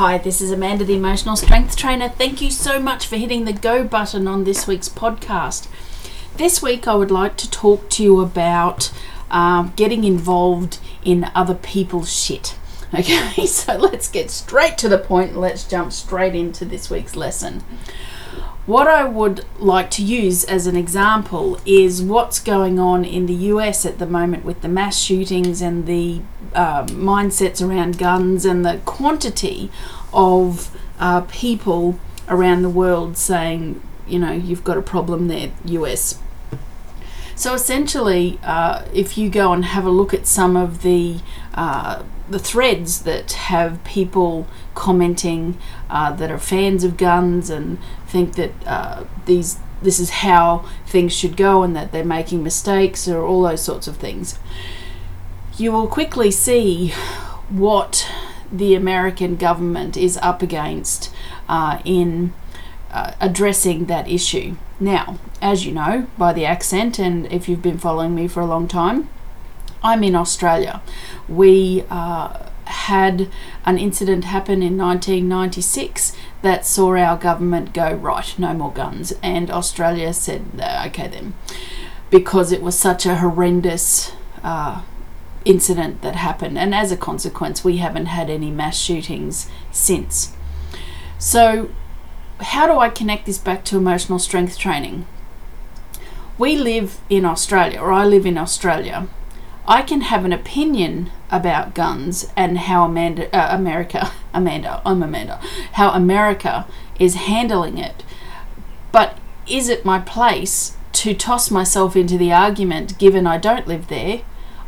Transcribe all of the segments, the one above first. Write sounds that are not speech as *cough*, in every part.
Hi, this is Amanda, the Emotional Strength Trainer. Thank you so much for hitting the go button on this week's podcast. This week, I would like to talk to you about um, getting involved in other people's shit. *laughs* Okay, so let's get straight to the point. Let's jump straight into this week's lesson. What I would like to use as an example is what's going on in the US at the moment with the mass shootings and the uh, mindsets around guns and the quantity of uh, people around the world saying, you know, you've got a problem there, US. So essentially, uh, if you go and have a look at some of the uh, the threads that have people commenting uh, that are fans of guns and think that uh, these this is how things should go and that they're making mistakes or all those sorts of things, you will quickly see what the American government is up against uh, in uh, addressing that issue. Now, as you know by the accent, and if you've been following me for a long time, I'm in Australia. We uh, had an incident happen in 1996 that saw our government go, right, no more guns. And Australia said, okay then, because it was such a horrendous uh, incident that happened. And as a consequence, we haven't had any mass shootings since. So, how do I connect this back to emotional strength training? We live in Australia, or I live in Australia. I can have an opinion about guns and how Amanda, uh, America, *laughs* Amanda, I'm Amanda, how America is handling it. But is it my place to toss myself into the argument given I don't live there?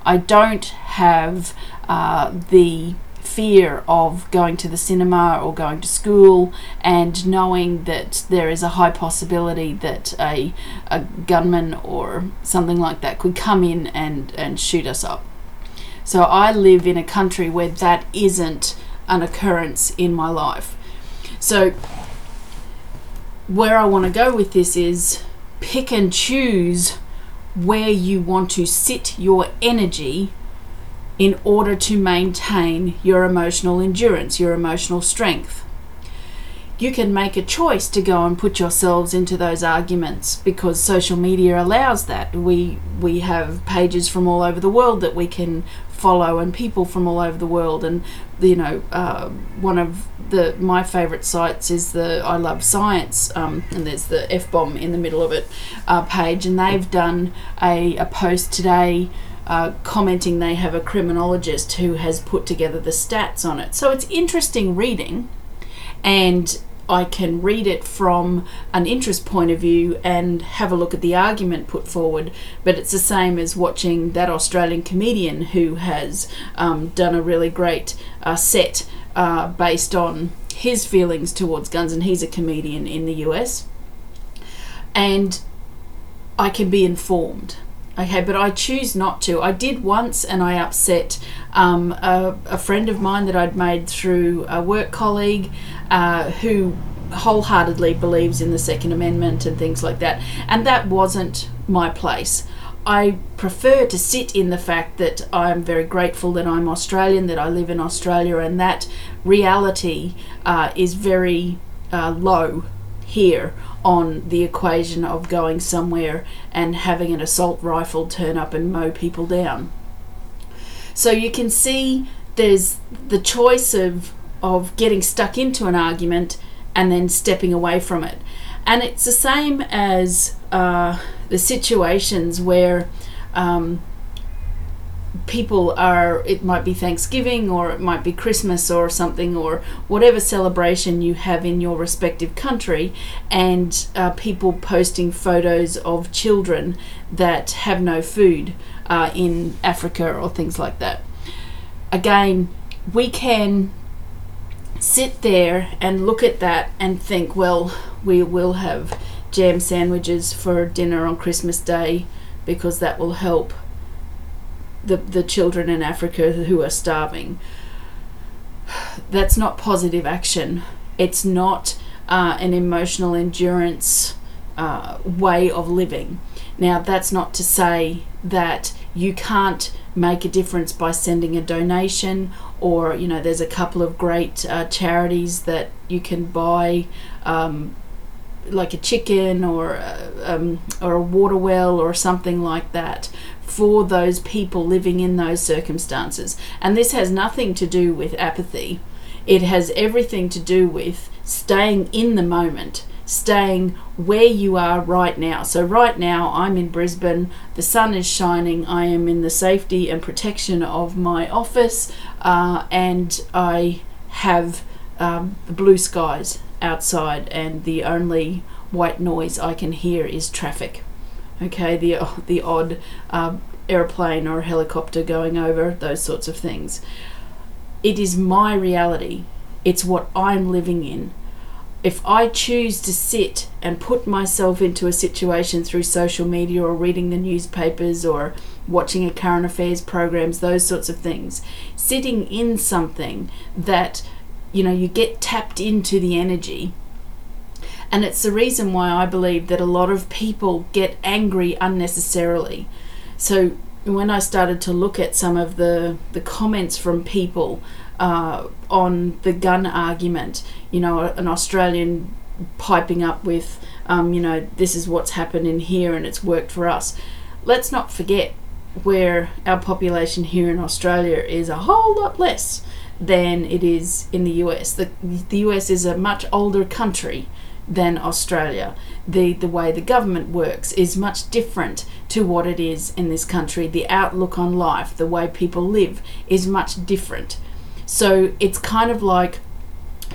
I don't have uh, the fear of going to the cinema or going to school and knowing that there is a high possibility that a, a gunman or something like that could come in and, and shoot us up. So I live in a country where that isn't an occurrence in my life. So where I want to go with this is pick and choose where you want to sit your energy in order to maintain your emotional endurance, your emotional strength. You can make a choice to go and put yourselves into those arguments because social media allows that. We we have pages from all over the world that we can follow and people from all over the world and you know uh, one of the my favorite sites is the I love science um, and there's the F bomb in the middle of it uh, page and they've done a, a post today uh, commenting they have a criminologist who has put together the stats on it. So it's interesting reading, and I can read it from an interest point of view and have a look at the argument put forward. But it's the same as watching that Australian comedian who has um, done a really great uh, set uh, based on his feelings towards guns, and he's a comedian in the US. And I can be informed Okay, but I choose not to. I did once, and I upset um, a, a, friend of mine that I'd made through a work colleague uh, who wholeheartedly believes in the Second Amendment and things like that. And that wasn't my place. I prefer to sit in the fact that I'm very grateful that I'm Australian, that I live in Australia, and that reality uh, is very uh, low here on the equation of going somewhere and having an assault rifle turn up and mow people down. So you can see there's the choice of of getting stuck into an argument and then stepping away from it. And it's the same as uh, the situations where um, people are it might be thanksgiving or it might be christmas or something or whatever celebration you have in your respective country and uh, people posting photos of children that have no food uh, in africa or things like that. Again we can sit there and look at that and think well we will have jam sandwiches for dinner on christmas day because that will help the, the children in Africa who are starving. That's not positive action. It's not uh, an emotional endurance uh, way of living. Now, that's not to say that you can't make a difference by sending a donation, or you know, there's a couple of great uh, charities that you can buy. Um, like a chicken or a, um, or a water well or something like that for those people living in those circumstances. And this has nothing to do with apathy. It has everything to do with staying in the moment, staying where you are right now. So, right now, I'm in Brisbane, the sun is shining, I am in the safety and protection of my office, uh, and I have um, blue skies outside, and the only white noise I can hear is traffic. Okay, the *laughs* the odd uh, airplane or helicopter going over, those sorts of things. It is my reality. It's what I'm living in. If I choose to sit and put myself into a situation through social media or reading the newspapers or watching a current affairs programs, those sorts of things, sitting in something that you know you get tapped into the energy and it's the reason why I believe that a lot of people get angry unnecessarily. So when I started to look at some of the, the comments from people uh, on the gun argument, you know, an Australian piping up with, um, you know, this is what's happened in here and it's worked for us. Let's not forget where our population here in Australia is a whole lot less than it is in the US. The, the US is a much older country than Australia. The, the way the government works is much different to what it is in this country. The outlook on life, the way people live, is much different. So it's kind of like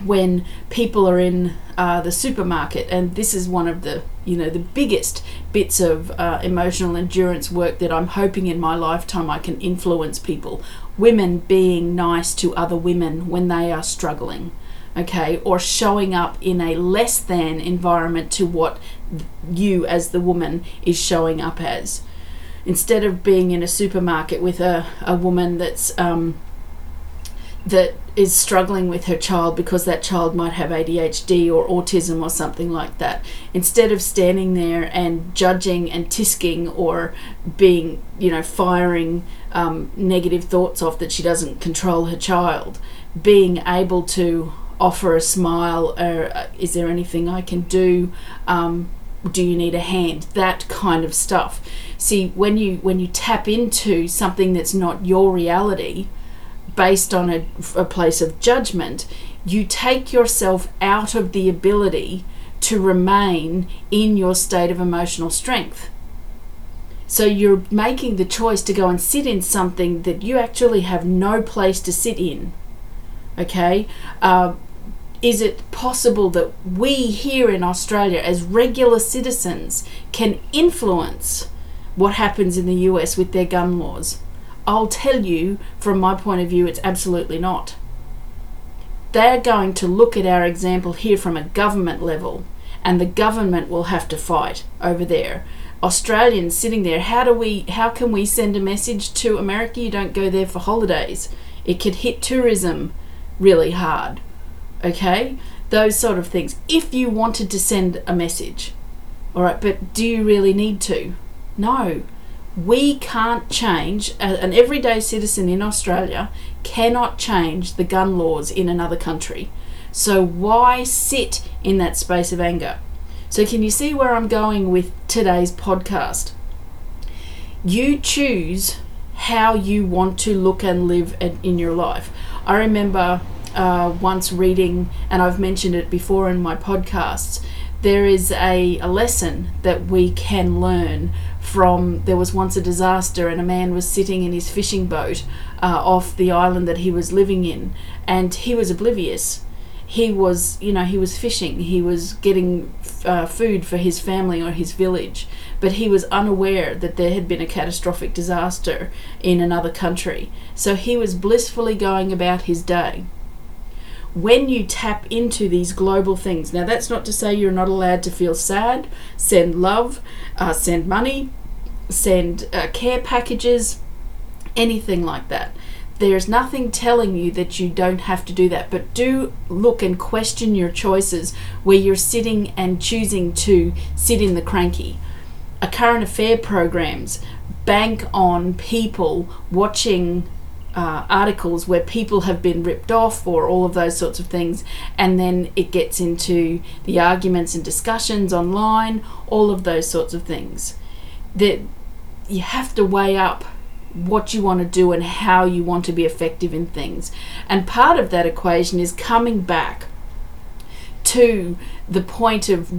when people are in uh, the supermarket, and this is one of the you know the biggest bits of uh, emotional endurance work that I'm hoping in my lifetime I can influence people. Women being nice to other women when they are struggling okay, or showing up in a less than environment to what you as the woman is showing up as. Instead of being in a supermarket with a, a woman that's um, that is struggling with her child because that child might have ADHD or autism or something like that. Instead of standing there and judging and tisking or being, you know, firing um, negative thoughts off that she doesn't control her child, being able to offer a smile or uh, is there anything I can do? Um, do you need a hand? That kind of stuff. See, when you when you tap into something that's not your reality, based on a, a place of judgment, you take yourself out of the ability to remain in your state of emotional strength. So you're making the choice to go and sit in something that you actually have no place to sit in. Okay? Uh, is it possible that we here in Australia, as regular citizens, can influence what happens in the US with their gun laws? I'll tell you, from my point of view, it's absolutely not. They're going to look at our example here from a government level, and the government will have to fight over there. Australians sitting there, how do we how can we send a message to America? You don't go there for holidays. It could hit tourism really hard okay? Those sort of things. If you wanted to send a message, all right, but do you really need to? No. We can't change, an everyday citizen in Australia cannot change the gun laws in another country. So why sit in that space of anger? So, can you see where I'm going with today's podcast? You choose how you want to look and live in your life. I remember uh, once reading, and I've mentioned it before in my podcasts, there is a, a lesson that we can learn from. There was once a disaster, and a man was sitting in his fishing boat uh, off the island that he was living in, and he was oblivious. He was, you know, he was fishing, he was getting uh, food for his family or his village, but he was unaware that there had been a catastrophic disaster in another country. So he was blissfully going about his day when you tap into these global things. Now, that's not to say you're not allowed to feel sad, send love, uh, send money, send uh, care packages, anything like that. There's nothing telling you that you don't have to do that, but do look and question your choices where you're sitting and choosing to sit in the cranky. a current affair programs bank on people watching uh, articles where people have been ripped off or all of those sorts of things, and then it gets into the arguments and discussions online, all of those sorts of things. That you have to weigh up what you want to do and how you want to be effective in things. And part of that equation is coming back to the point of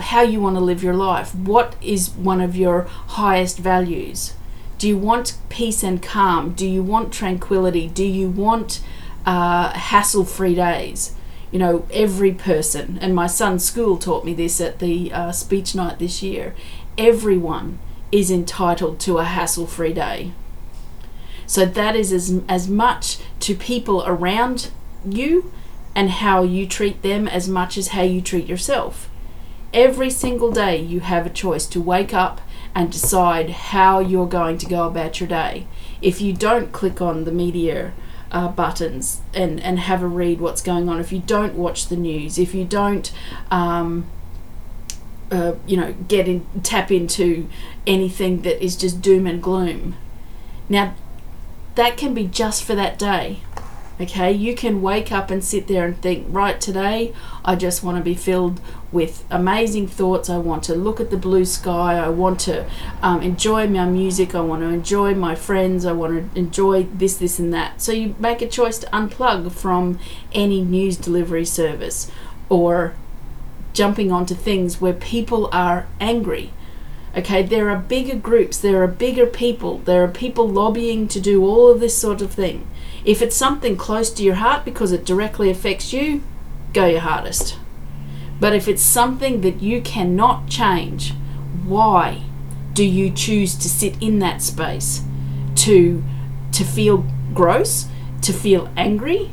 how you want to live your life. What is one of your highest values? Do you want peace and calm? Do you want tranquility? Do you want uh, hassle free days? You know, every person, and my son's school taught me this at the uh, speech night this year everyone is entitled to a hassle free day. So that is as, as much to people around you and how you treat them as much as how you treat yourself. Every single day, you have a choice to wake up and decide how you're going to go about your day. If you don't click on the media uh, buttons and, and have a read what's going on, if you don't watch the news, if you don't, um, uh, you know, get in, tap into anything that is just doom and gloom. Now, that can be just for that day. Okay, you can wake up and sit there and think, right, today I just want to be filled with amazing thoughts. I want to look at the blue sky. I want to um, enjoy my music. I want to enjoy my friends. I want to enjoy this, this, and that. So you make a choice to unplug from any news delivery service or jumping onto things where people are angry. Okay, there are bigger groups, there are bigger people, there are people lobbying to do all of this sort of thing. If it's something close to your heart because it directly affects you, go your hardest. But if it's something that you cannot change, why do you choose to sit in that space? To to feel gross, to feel angry,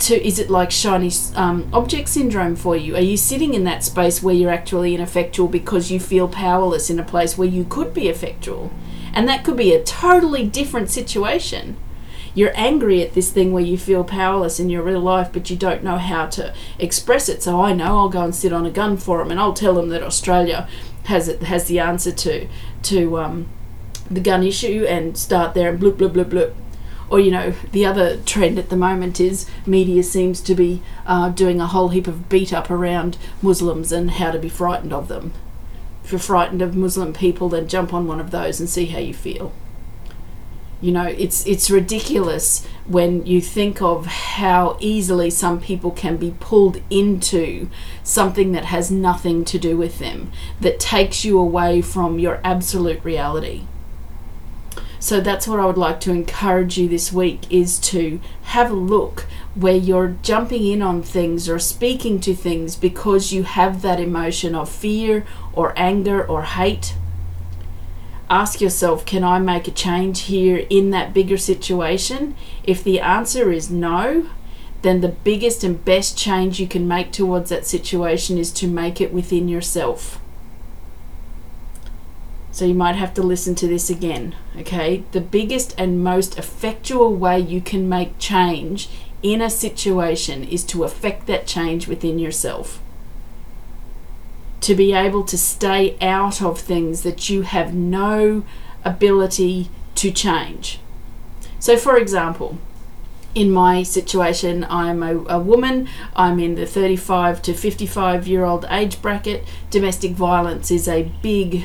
to is it like shiny um, object syndrome for you? Are you sitting in that space where you're actually ineffectual because you feel powerless in a place where you could be effectual? And that could be a totally different situation you're angry at this thing where you feel powerless in your real life, but you don't know how to express it. So I know I'll go and sit on a gun for them, and I'll tell them that Australia has it has the answer to to um, the gun issue, and start there and bloop bloop bloop bloop. Or you know, the other trend at the moment is media seems to be uh, doing a whole heap of beat up around Muslims and how to be frightened of them. If you're frightened of Muslim people, then jump on one of those and see how you feel. You know, it's it's ridiculous when you think of how easily some people can be pulled into something that has nothing to do with them, that takes you away from your absolute reality. So that's what I would like to encourage you this week is to have a look where you're jumping in on things or speaking to things because you have that emotion of fear or anger or hate ask yourself can I make a change here in that bigger situation? If the answer is no, then the biggest and best change you can make towards that situation is to make it within yourself. So you might have to listen to this again, okay? The biggest and most effectual way you can make change in a situation is to affect that change within yourself to be able to stay out of things that you have no ability to change. So, for example, in my situation, I'm a, a, woman, I'm in the 35 to 55 year old age bracket. Domestic violence is a big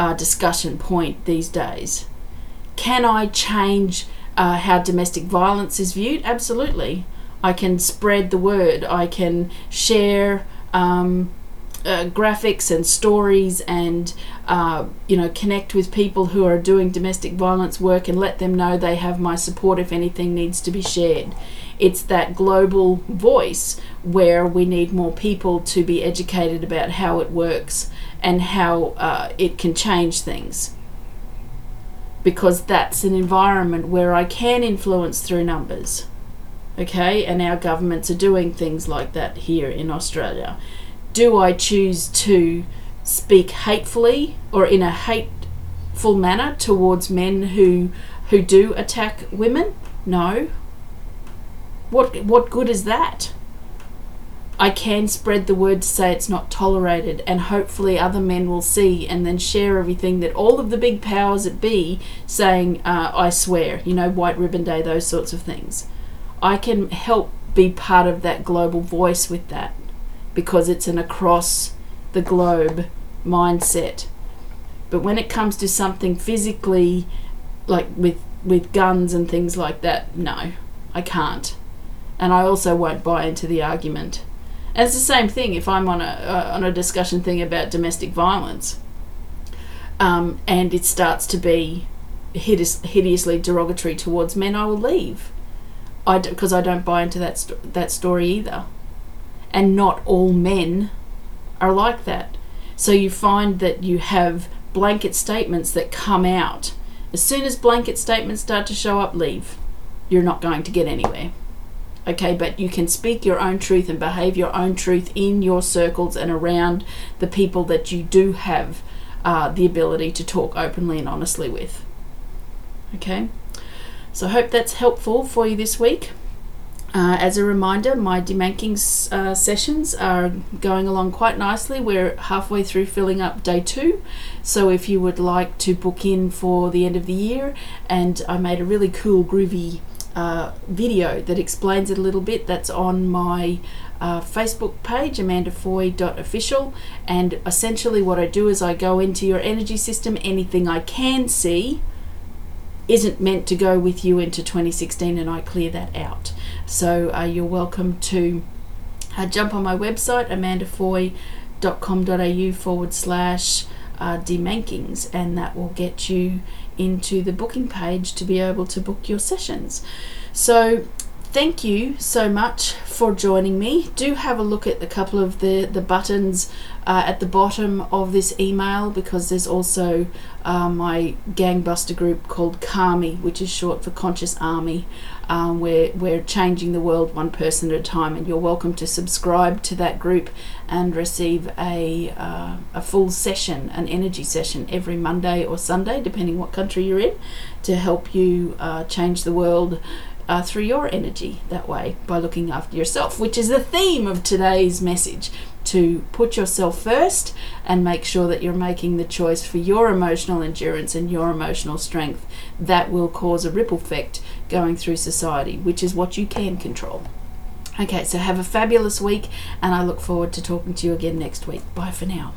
uh, discussion point these days. Can I change uh, how domestic violence is viewed? Absolutely. I can spread the word, I can share. Um, uh, graphics and stories and uh, you know connect with people who are doing domestic violence work and let them know they have my support if anything needs to be shared it's that global voice where we need more people to be educated about how it works and how uh, it can change things because that's an environment where I can influence through numbers okay and our governments are doing things like that here in Australia do I choose to speak hatefully or in a hateful manner towards men who who do attack women? No. What what good is that? I can spread the word to say it's not tolerated, and hopefully other men will see and then share everything that all of the big powers that be saying, uh, I swear, you know, White Ribbon Day, those sorts of things. I can help be part of that global voice with that because it's an across the globe mindset. But when it comes to something physically, like with with guns and things like that, no, I can't. And I also won't buy into the argument. And it's the same thing if I'm on a uh, on a discussion thing about domestic violence, um, and it starts to be hideous, hideously derogatory towards men, I will leave. I because I don't buy into that that story either, and not all men are like that. So you find that you have blanket statements that come out. As soon as blanket statements start to show up, leave. You're not going to get anywhere. Okay, but you can speak your own truth and behave your own truth in your circles and around the people that you do have uh, the ability to talk openly and honestly with. Okay, so I hope that's helpful for you this week. Uh, as a reminder, my demanking uh, sessions are going along quite nicely. We're halfway through filling up day two. So if you would like to book in for the end of the year, and I made a really cool, groovy uh, video that explains it a little bit, that's on my uh, Facebook page, amandafoy.official. And essentially, what I do is I go into your energy system, anything I can see isn't meant to go with you into 2016, and I clear that out. So uh, you're welcome to uh, jump on my website, amandafoy.com.au forward slash uh, demankings, and that will get you into the booking page to be able to book your sessions. So thank you so much for joining me. Do have a look at a couple of the, the buttons uh, at the bottom of this email because there's also uh, my gangbuster group called Kami, which is short for Conscious Army um, where we're changing the world one person at a time. And you're welcome to subscribe to that group and receive a, uh, a full session, an energy session every Monday or Sunday, depending what country you're in, to help you uh, change the world. Uh, through your energy that way by looking after yourself, which is the theme of today's message to put yourself first and make sure that you're making the choice for your emotional endurance and your emotional strength that will cause a ripple effect going through society, which is what you can control. Okay, so have a fabulous week, and I look forward to talking to you again next week. Bye for now.